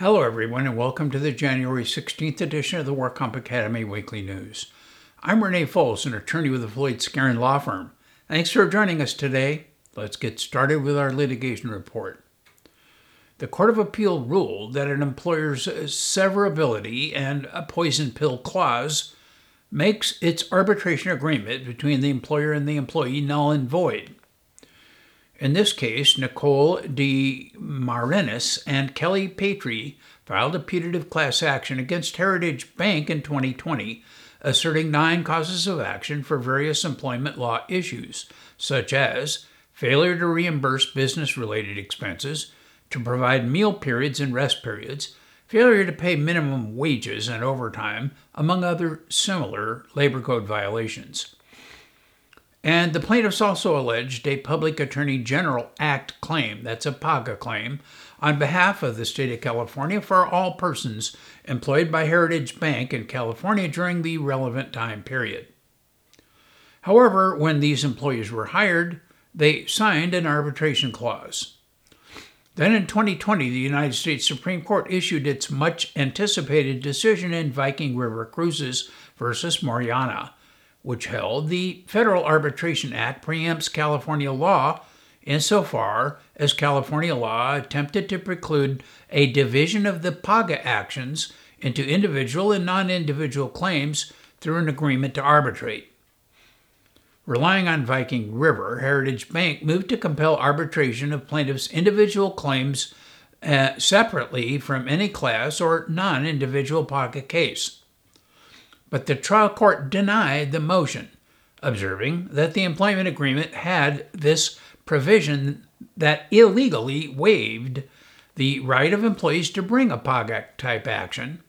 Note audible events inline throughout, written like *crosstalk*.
Hello, everyone, and welcome to the January 16th edition of the WorkComp Academy Weekly News. I'm Rene Folse, an attorney with the Floyd Skeren Law Firm. Thanks for joining us today. Let's get started with our litigation report. The Court of Appeal ruled that an employer's severability and a poison pill clause makes its arbitration agreement between the employer and the employee null and void. In this case, Nicole DeMarinis and Kelly Patry filed a putative class action against Heritage Bank in 2020, asserting nine causes of action for various employment law issues, such as failure to reimburse business related expenses, to provide meal periods and rest periods, failure to pay minimum wages and overtime, among other similar labor code violations. And the plaintiffs also alleged a Public Attorney General Act claim, that's a PAGA claim, on behalf of the state of California for all persons employed by Heritage Bank in California during the relevant time period. However, when these employees were hired, they signed an arbitration clause. Then in 2020, the United States Supreme Court issued its much anticipated decision in Viking River Cruises versus Moriana which held the Federal Arbitration Act preempts California law insofar as California law attempted to preclude a division of the PAGA actions into individual and non individual claims through an agreement to arbitrate. Relying on Viking River, Heritage Bank moved to compel arbitration of plaintiffs' individual claims uh, separately from any class or non individual PAGA case but the trial court denied the motion, observing that the employment agreement had this provision that illegally waived the right of employees to bring a PAGA type action,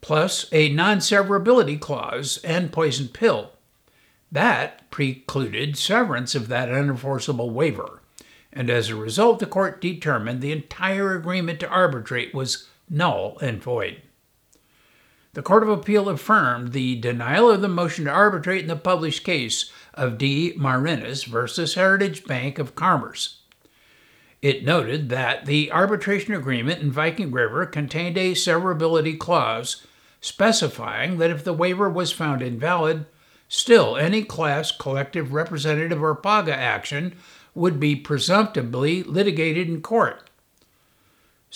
plus a non severability clause and poison pill. That precluded severance of that unenforceable waiver, and as a result, the court determined the entire agreement to arbitrate was null and void. The Court of Appeal affirmed the denial of the motion to arbitrate in the published case of DeMarinis versus Heritage Bank of Commerce. It noted that the arbitration agreement in Viking River contained a severability clause specifying that if the waiver was found invalid, still any class collective representative or PAGA action would be presumptively litigated in court.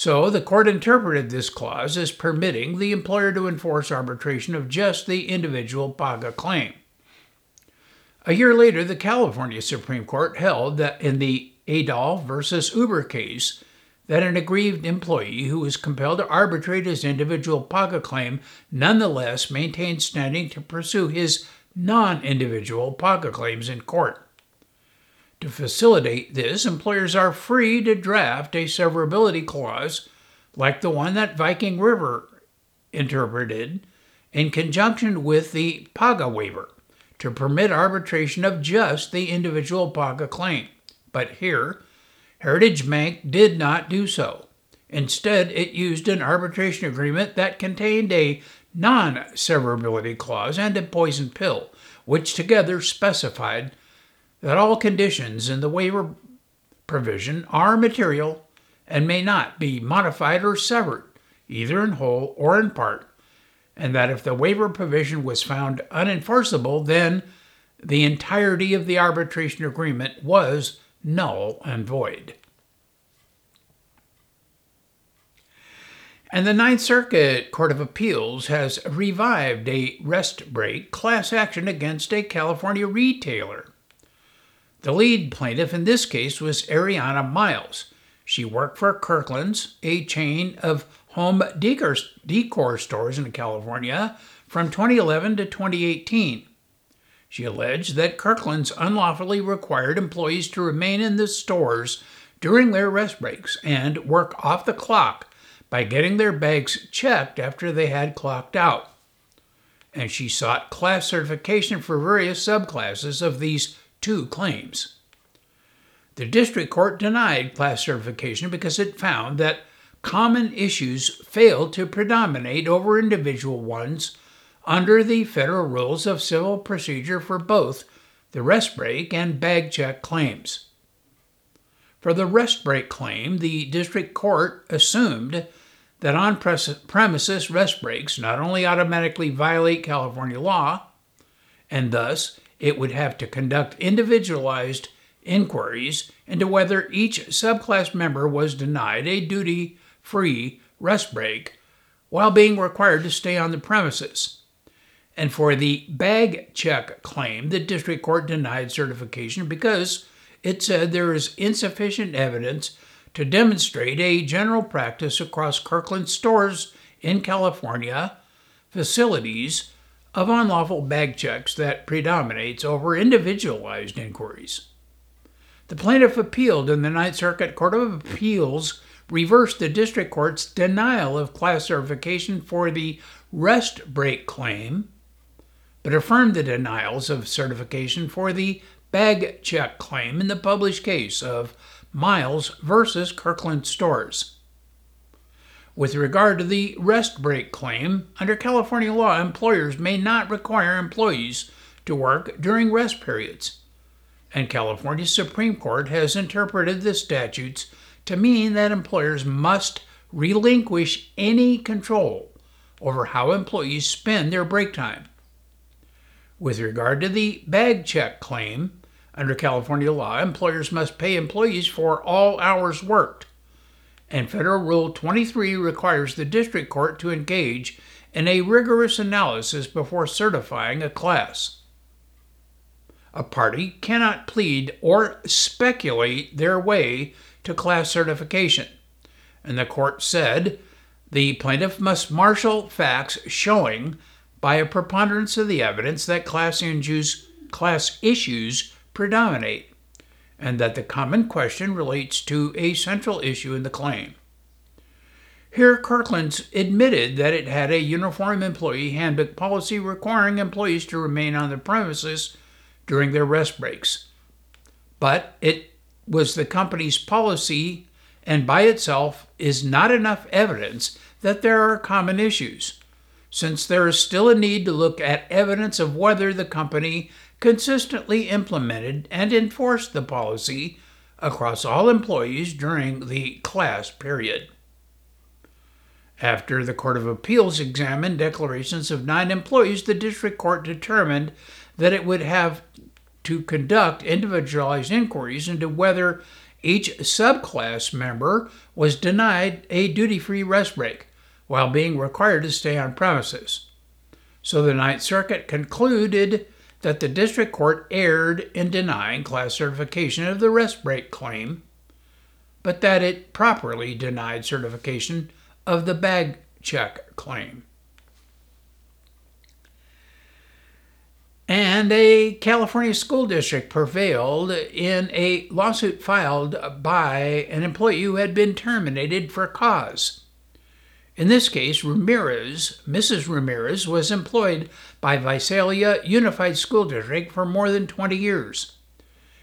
So the court interpreted this clause as permitting the employer to enforce arbitration of just the individual PAGA claim. A year later, the California Supreme Court held that in the Adolph versus Uber case, that an aggrieved employee who was compelled to arbitrate his individual PAGA claim nonetheless maintained standing to pursue his non individual PAGA claims in court. To facilitate this, employers are free to draft a severability clause like the one that Viking River interpreted in conjunction with the PAGA waiver to permit arbitration of just the individual PAGA claim. But here, Heritage Bank did not do so. Instead, it used an arbitration agreement that contained a non severability clause and a poison pill, which together specified that all conditions in the waiver provision are material and may not be modified or severed, either in whole or in part, and that if the waiver provision was found unenforceable, then the entirety of the arbitration agreement was null and void. And the Ninth Circuit Court of Appeals has revived a rest break class action against a California retailer the lead plaintiff in this case was Ariana Miles. She worked for Kirkland's, a chain of home decor, decor stores in California, from 2011 to 2018. She alleged that Kirkland's unlawfully required employees to remain in the stores during their rest breaks and work off the clock by getting their bags checked after they had clocked out. And she sought class certification for various subclasses of these two claims. The district court denied class certification because it found that common issues failed to predominate over individual ones under the federal rules of civil procedure for both the rest break and bag check claims. For the rest break claim, the district court assumed that on premises rest breaks not only automatically violate California law, and thus it would have to conduct individualized inquiries into whether each subclass member was denied a duty free rest break while being required to stay on the premises. And for the bag check claim, the district court denied certification because it said there is insufficient evidence to demonstrate a general practice across Kirkland stores in California facilities of unlawful bag checks that predominates over individualized inquiries. The plaintiff appealed, and the Ninth Circuit Court of Appeals reversed the district court's denial of class certification for the rest break claim, but affirmed the denials of certification for the bag check claim in the published case of Miles versus Kirkland Stores. With regard to the rest break claim, under California law, employers may not require employees to work during rest periods. And California's Supreme Court has interpreted the statutes to mean that employers must relinquish any control over how employees spend their break time. With regard to the bag check claim, under California law, employers must pay employees for all hours worked. And Federal Rule 23 requires the district court to engage in a rigorous analysis before certifying a class. A party cannot plead or speculate their way to class certification. And the court said the plaintiff must marshal facts showing by a preponderance of the evidence that class class issues predominate, and that the common question relates to a central issue in the claim. Here, Kirkland's admitted that it had a uniform employee handbook policy requiring employees to remain on the premises during their rest breaks. But it was the company's policy, and by itself is not enough evidence that there are common issues, since there is still a need to look at evidence of whether the company consistently implemented and enforced the policy across all employees during the class period. After the Court of Appeals examined declarations of nine employees, the district court determined that it would have to conduct individualized inquiries into whether each subclass member was denied a duty free rest break while being required to stay on premises. So the Ninth Circuit concluded that the district court erred in denying class certification of the rest break claim, but that it properly denied certification of the bag check claim. And a California school district prevailed in a lawsuit filed by an employee who had been terminated for cause. In this case, Ramirez, Mrs. Ramirez, was employed by Visalia Unified School District for more than 20 years.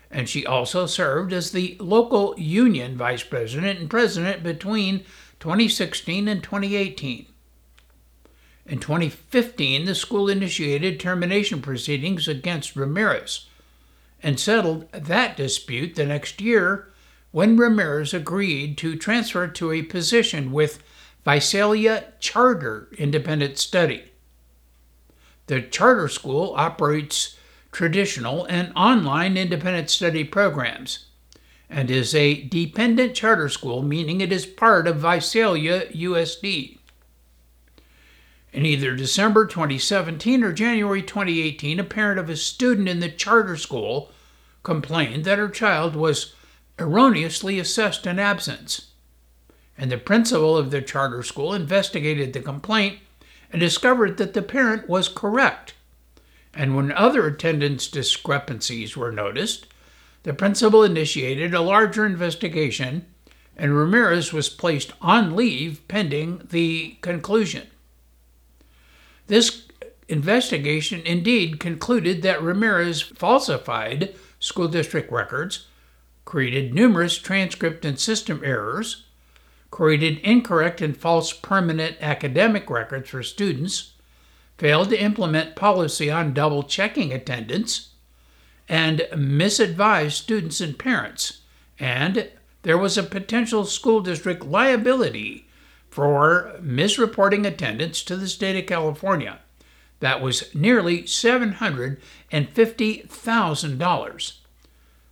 And she also served as the local union vice president and president between 2016 and 2018. In 2015, the school initiated termination proceedings against Ramirez and settled that dispute the next year when Ramirez agreed to transfer to a position with Visalia Charter Independent Study. The charter school operates traditional and online independent study programs and is a dependent charter school, meaning it is part of Visalia USD. In either December 2017 or January 2018, a parent of a student in the charter school complained that her child was erroneously assessed an absence. And the principal of the charter school investigated the complaint and discovered that the parent was correct. And when other attendance discrepancies were noticed, the principal initiated a larger investigation, and Ramirez was placed on leave pending the conclusion. This investigation indeed concluded that Ramirez falsified school district records, created numerous transcript and system errors, created incorrect and false permanent academic records for students, failed to implement policy on double checking attendance, and misadvised students and parents, and there was a potential school district liability for misreporting attendance to the state of California. That was nearly $750,000.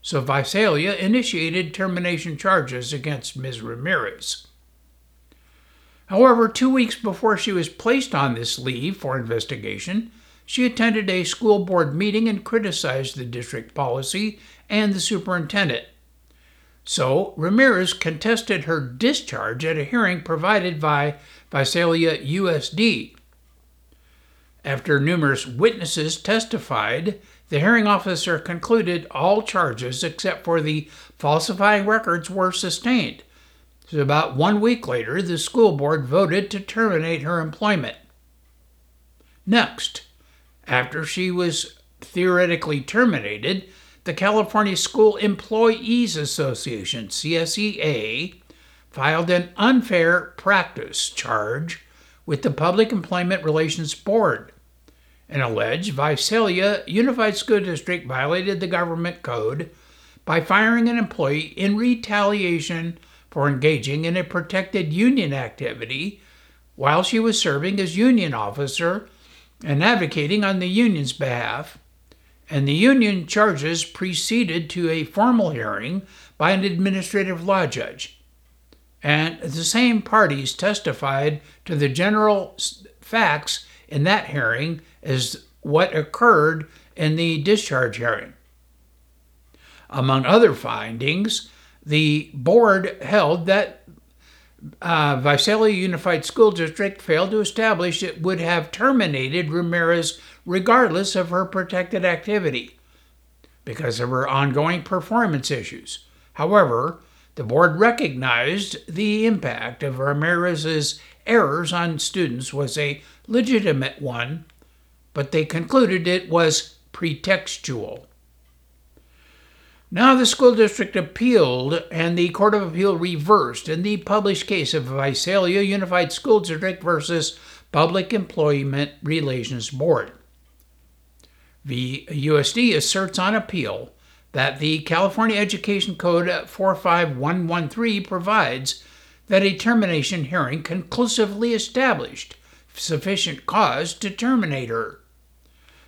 So Visalia initiated termination charges against Ms. Ramirez. However, two weeks before she was placed on this leave for investigation, she attended a school board meeting and criticized the district policy and the superintendent. So, Ramirez contested her discharge at a hearing provided by Visalia USD. After numerous witnesses testified, the hearing officer concluded all charges except for the falsifying records were sustained. So about one week later, the school board voted to terminate her employment. Next, after she was theoretically terminated, the California School Employees Association, CSEA, filed an unfair practice charge with the Public Employment Relations Board and alleged Visalia Unified School District violated the government code by firing an employee in retaliation for engaging in a protected union activity while she was serving as union officer and advocating on the union's behalf, and the union charges proceeded to a formal hearing by an administrative law judge. And the same parties testified to the general facts in that hearing as what occurred in the discharge hearing. Among other findings, the board held that uh, Visalia Unified School District failed to establish it would have terminated Ramirez regardless of her protected activity because of her ongoing performance issues. However, the board recognized the impact of Ramirez's errors on students was a legitimate one, but they concluded it was pretextual. Now the school district appealed, and the Court of Appeal reversed in the published case of Visalia Unified School District versus Public Employment Relations Board. The USD asserts on appeal that the California Education Code 45113 provides that a termination hearing conclusively established sufficient cause to terminate her.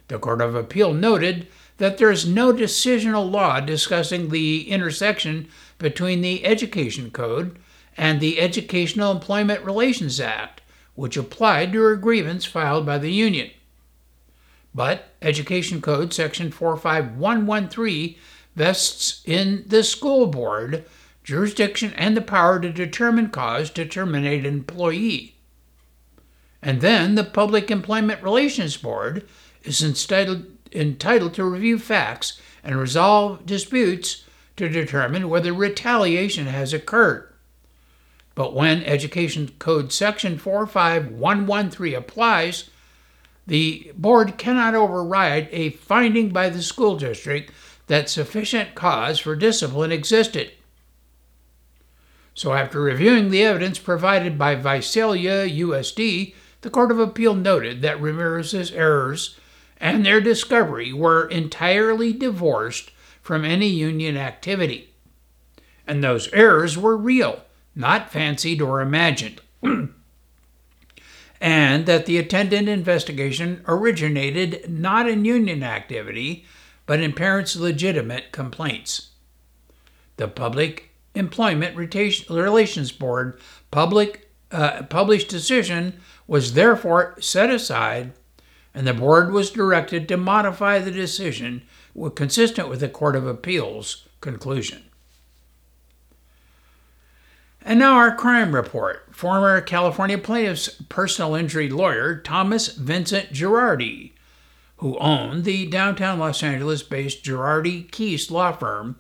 The Court of Appeal noted that there is no decisional law discussing the intersection between the Education Code and the Educational Employment Relations Act, which applied to a grievance filed by the union. But Education Code Section 45113 vests in the school board jurisdiction and the power to determine cause to terminate an employee. And then the Public Employment Relations Board is entitled entitled to review facts and resolve disputes to determine whether retaliation has occurred. But when Education Code Section 45113 applies, the board cannot override a finding by the school district that sufficient cause for discipline existed. So, after reviewing the evidence provided by Visalia USD, the Court of Appeal noted that Ramirez's errors and their discovery were entirely divorced from any union activity. And those errors were real, not fancied or imagined. *clears throat* and that the attendant investigation originated not in union activity, but in parents' legitimate complaints. The Public Employment Relations Board public, uh, published decision was therefore set aside and the board was directed to modify the decision consistent with the Court of Appeals conclusion. And now our crime report. Former California plaintiff's personal injury lawyer, Thomas Vincent Girardi, who owned the downtown Los Angeles based Girardi Keese law firm,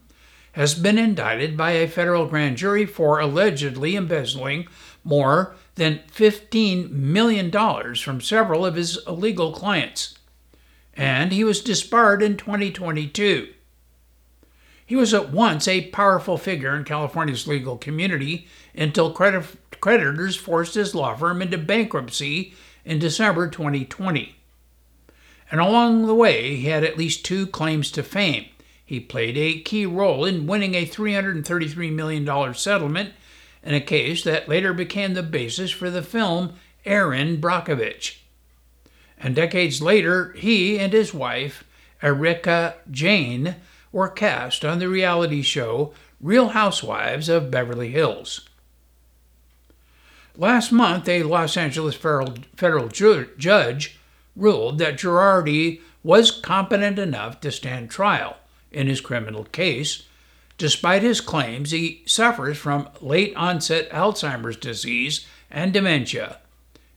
has been indicted by a federal grand jury for allegedly embezzling more than $15 million from several of his illegal clients. And he was disbarred in 2022. He was at once a powerful figure in California's legal community until creditors forced his law firm into bankruptcy in December 2020. And along the way, he had at least two claims to fame. He played a key role in winning a $333 million settlement in a case that later became the basis for the film Erin Brockovich. And decades later, he and his wife, Erika Jayne, were cast on the reality show Real Housewives of Beverly Hills. Last month, a Los Angeles federal, federal ju- judge ruled that Girardi was competent enough to stand trial in his criminal case, despite his claims he suffers from late onset Alzheimer's disease and dementia,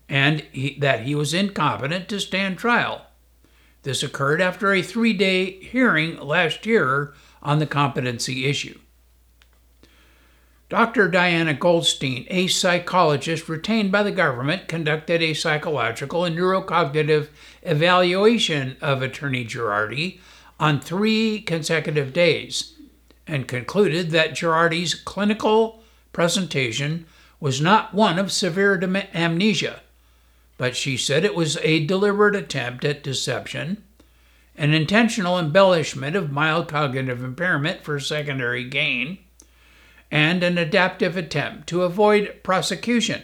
and he, that he was incompetent to stand trial. This occurred after a three day hearing last year on the competency issue. Dr. Diana Goldstein, a psychologist retained by the government, conducted a psychological and neurocognitive evaluation of Attorney Girardi on three consecutive days and concluded that Girardi's clinical presentation was not one of severe amnesia, but she said it was a deliberate attempt at deception, an intentional embellishment of mild cognitive impairment for secondary gain and an adaptive attempt to avoid prosecution,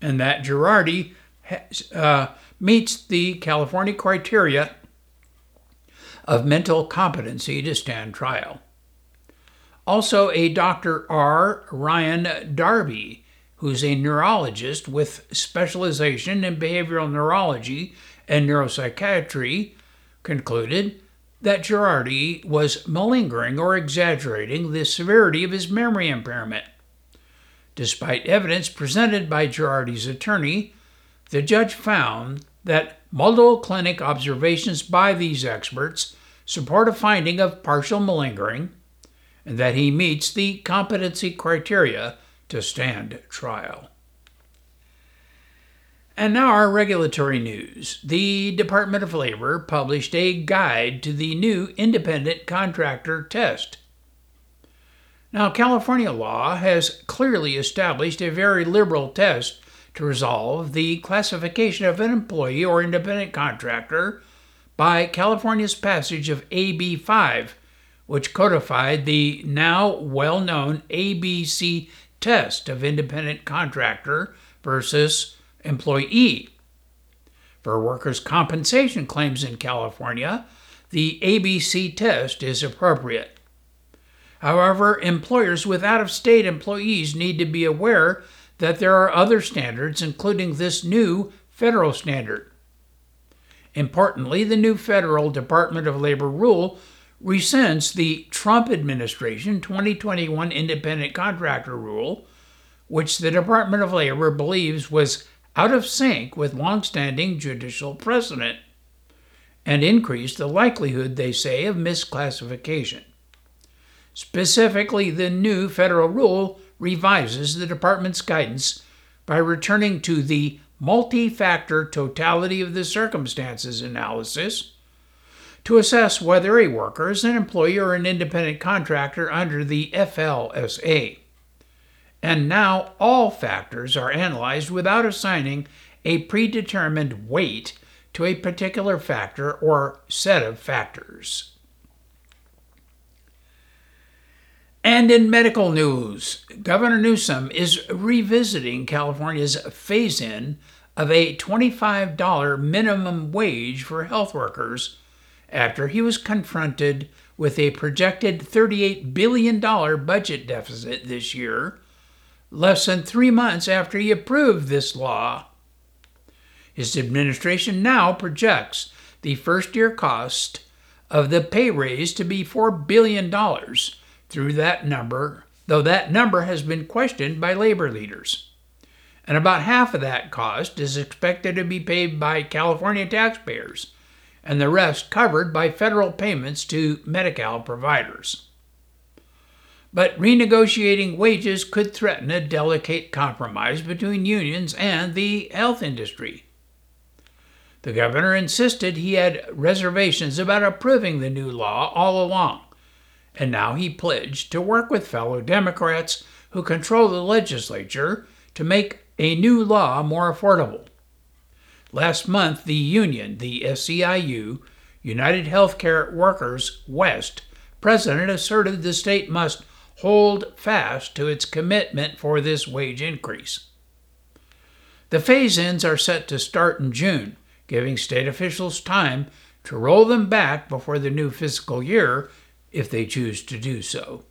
and that Girardi uh, meets the California criteria of mental competency to stand trial. Also, a Dr. R. Ryan Darby, who's a neurologist with specialization in behavioral neurology and neuropsychiatry, concluded that Girardi was malingering or exaggerating the severity of his memory impairment. Despite evidence presented by Girardi's attorney, the judge found that multiple clinic observations by these experts support a finding of partial malingering and that he meets the competency criteria to stand trial. And now our regulatory news. The Department of Labor published a guide to the new independent contractor test. Now, California law has clearly established a very liberal test to resolve the classification of an employee or independent contractor by California's passage of AB 5, which codified the now well known ABC test of independent contractor versus employee. For workers' compensation claims in California, the ABC test is appropriate. However, employers with out of state employees need to be aware that there are other standards, including this new federal standard. Importantly, the new federal Department of Labor rule rescinds the Trump administration 2021 independent contractor rule, which the Department of Labor believes was out of sync with long-standing judicial precedent and increase the likelihood, they say, of misclassification. Specifically, the new federal rule revises the department's guidance by returning to the multi factor totality of the circumstances analysis to assess whether a worker is an employee or an independent contractor under the FLSA. And now all factors are analyzed without assigning a predetermined weight to a particular factor or set of factors. And in medical news, Governor Newsom is revisiting California's phase in of a $25 minimum wage for health workers after he was confronted with a projected $38 billion budget deficit this year less than three months after he approved this law. His administration now projects the first year cost of the pay raise to be $4 billion through that number, though that number has been questioned by labor leaders. And about half of that cost is expected to be paid by California taxpayers, and the rest covered by federal payments to Medi-Cal providers but renegotiating wages could threaten a delicate compromise between unions and the health industry. The governor insisted he had reservations about approving the new law all along, and now he pledged to work with fellow Democrats who control the legislature to make a new law more affordable. Last month, the union, the SEIU, United Healthcare Workers West, president asserted the state must hold fast to its commitment for this wage increase. The phase ins are set to start in June, giving state officials time to roll them back before the new fiscal year if they choose to do so.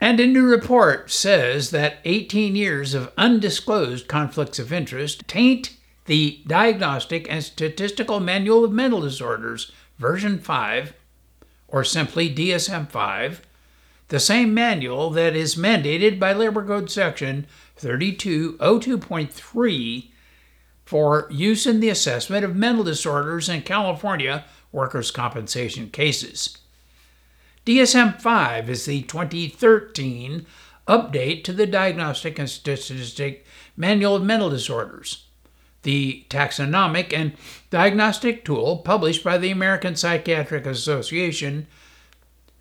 And a new report says that 18 years of undisclosed conflicts of interest taint the Diagnostic and Statistical Manual of Mental Disorders, version 5, or simply DSM 5, the same manual that is mandated by Labor Code Section 3202.3 for use in the assessment of mental disorders in California workers' compensation cases. DSM 5 is the 2013 update to the Diagnostic and Statistic Manual of Mental Disorders, the taxonomic and diagnostic tool published by the American Psychiatric Association,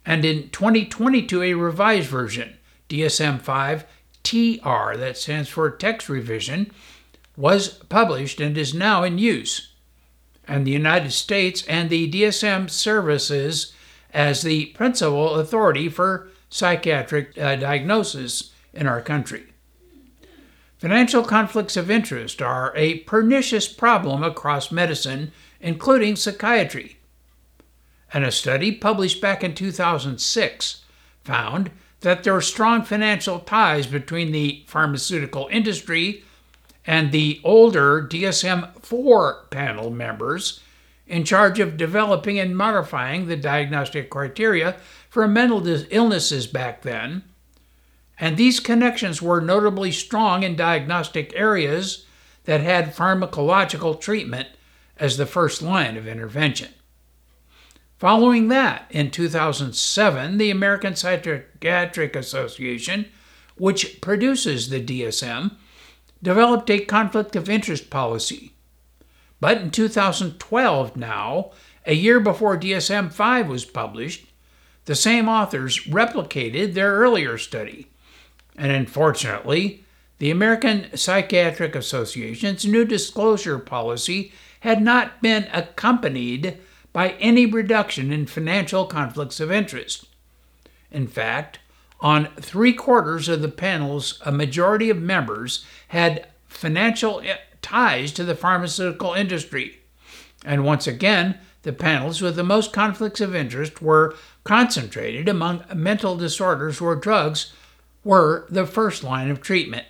and in 2022 a revised version, DSM 5 TR, that stands for Text Revision, was published and is now in use. And the United States and the DSM services as the principal authority for psychiatric uh, diagnosis in our country. Financial conflicts of interest are a pernicious problem across medicine, including psychiatry. And a study published back in 2006 found that there are strong financial ties between the pharmaceutical industry and the older DSM 4 panel members in charge of developing and modifying the diagnostic criteria for mental illnesses back then. And these connections were notably strong in diagnostic areas that had pharmacological treatment as the first line of intervention. Following that, in 2007, the American Psychiatric Association, which produces the DSM, developed a conflict of interest policy but in 2012, now, a year before DSM 5 was published, the same authors replicated their earlier study. And unfortunately, the American Psychiatric Association's new disclosure policy had not been accompanied by any reduction in financial conflicts of interest. In fact, on three quarters of the panels, a majority of members had financial ties to the pharmaceutical industry. And once again, the panels with the most conflicts of interest were concentrated among mental disorders where drugs were the first line of treatment.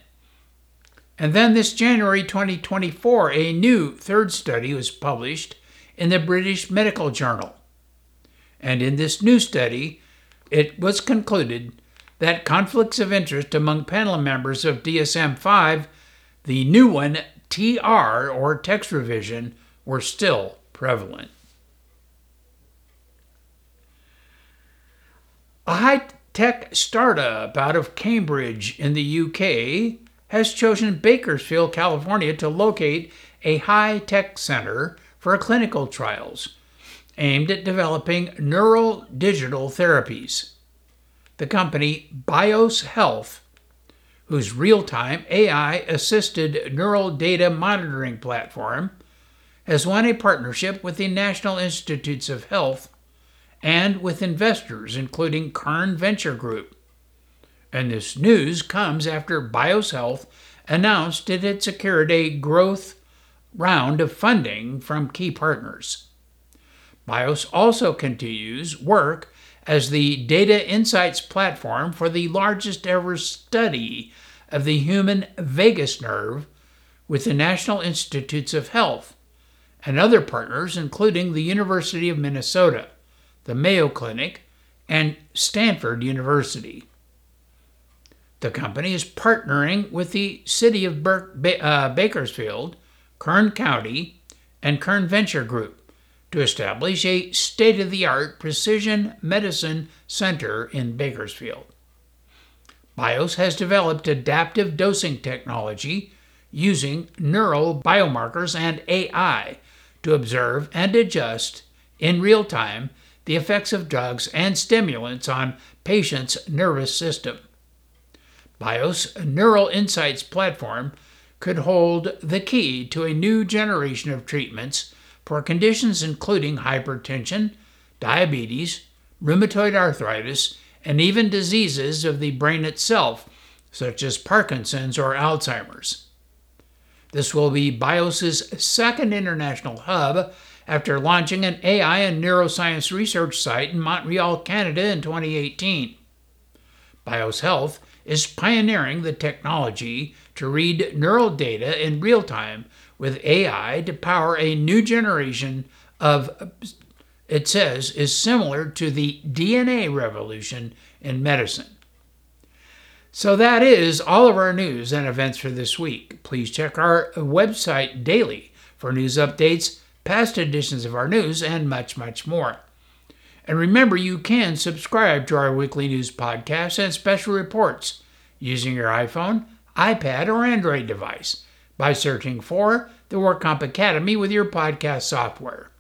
And then this January 2024, a new third study was published in the British Medical Journal. And in this new study, it was concluded that conflicts of interest among panel members of DSM 5, the new one TR or text revision were still prevalent. A high tech startup out of Cambridge in the UK has chosen Bakersfield, California to locate a high tech center for clinical trials aimed at developing neural digital therapies. The company BIOS Health whose real time AI assisted neural data monitoring platform, has won a partnership with the National Institutes of Health and with investors, including Kern Venture Group. And this news comes after BIOS Health announced it had secured a growth round of funding from key partners. BIOS also continues work as the data insights platform for the largest ever study of the human vagus nerve with the National Institutes of Health and other partners, including the University of Minnesota, the Mayo Clinic, and Stanford University. The company is partnering with the City of Ber- ba- uh, Bakersfield, Kern County, and Kern Venture Group to establish a state of the art precision medicine center in Bakersfield. BIOS has developed adaptive dosing technology using neural biomarkers and AI to observe and adjust in real time the effects of drugs and stimulants on patients' nervous system. BIOS Neural Insights platform could hold the key to a new generation of treatments for conditions including hypertension, diabetes, rheumatoid arthritis, and even diseases of the brain itself, such as Parkinson's or Alzheimer's. This will be BIOS's second international hub after launching an AI and neuroscience research site in Montreal, Canada in 2018. BIOS Health is pioneering the technology to read neural data in real time with AI to power a new generation of, it says, is similar to the DNA revolution in medicine. So that is all of our news and events for this week. Please check our website daily for news updates, past editions of our news, and much, much more. And remember, you can subscribe to our weekly news podcasts and special reports using your iPhone, iPad, or Android device by searching for the WorkComp Academy with your podcast software.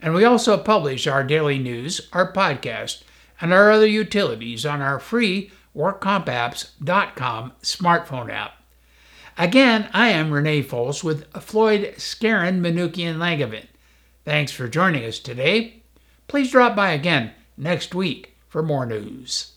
And we also publish our daily news, our podcast, and our other utilities on our free WorkCompApps.com smartphone app. Again, I am Rene Folse with Floyd Skeren Manukian Langevin. Thanks for joining us today. Please drop by again next week for more news.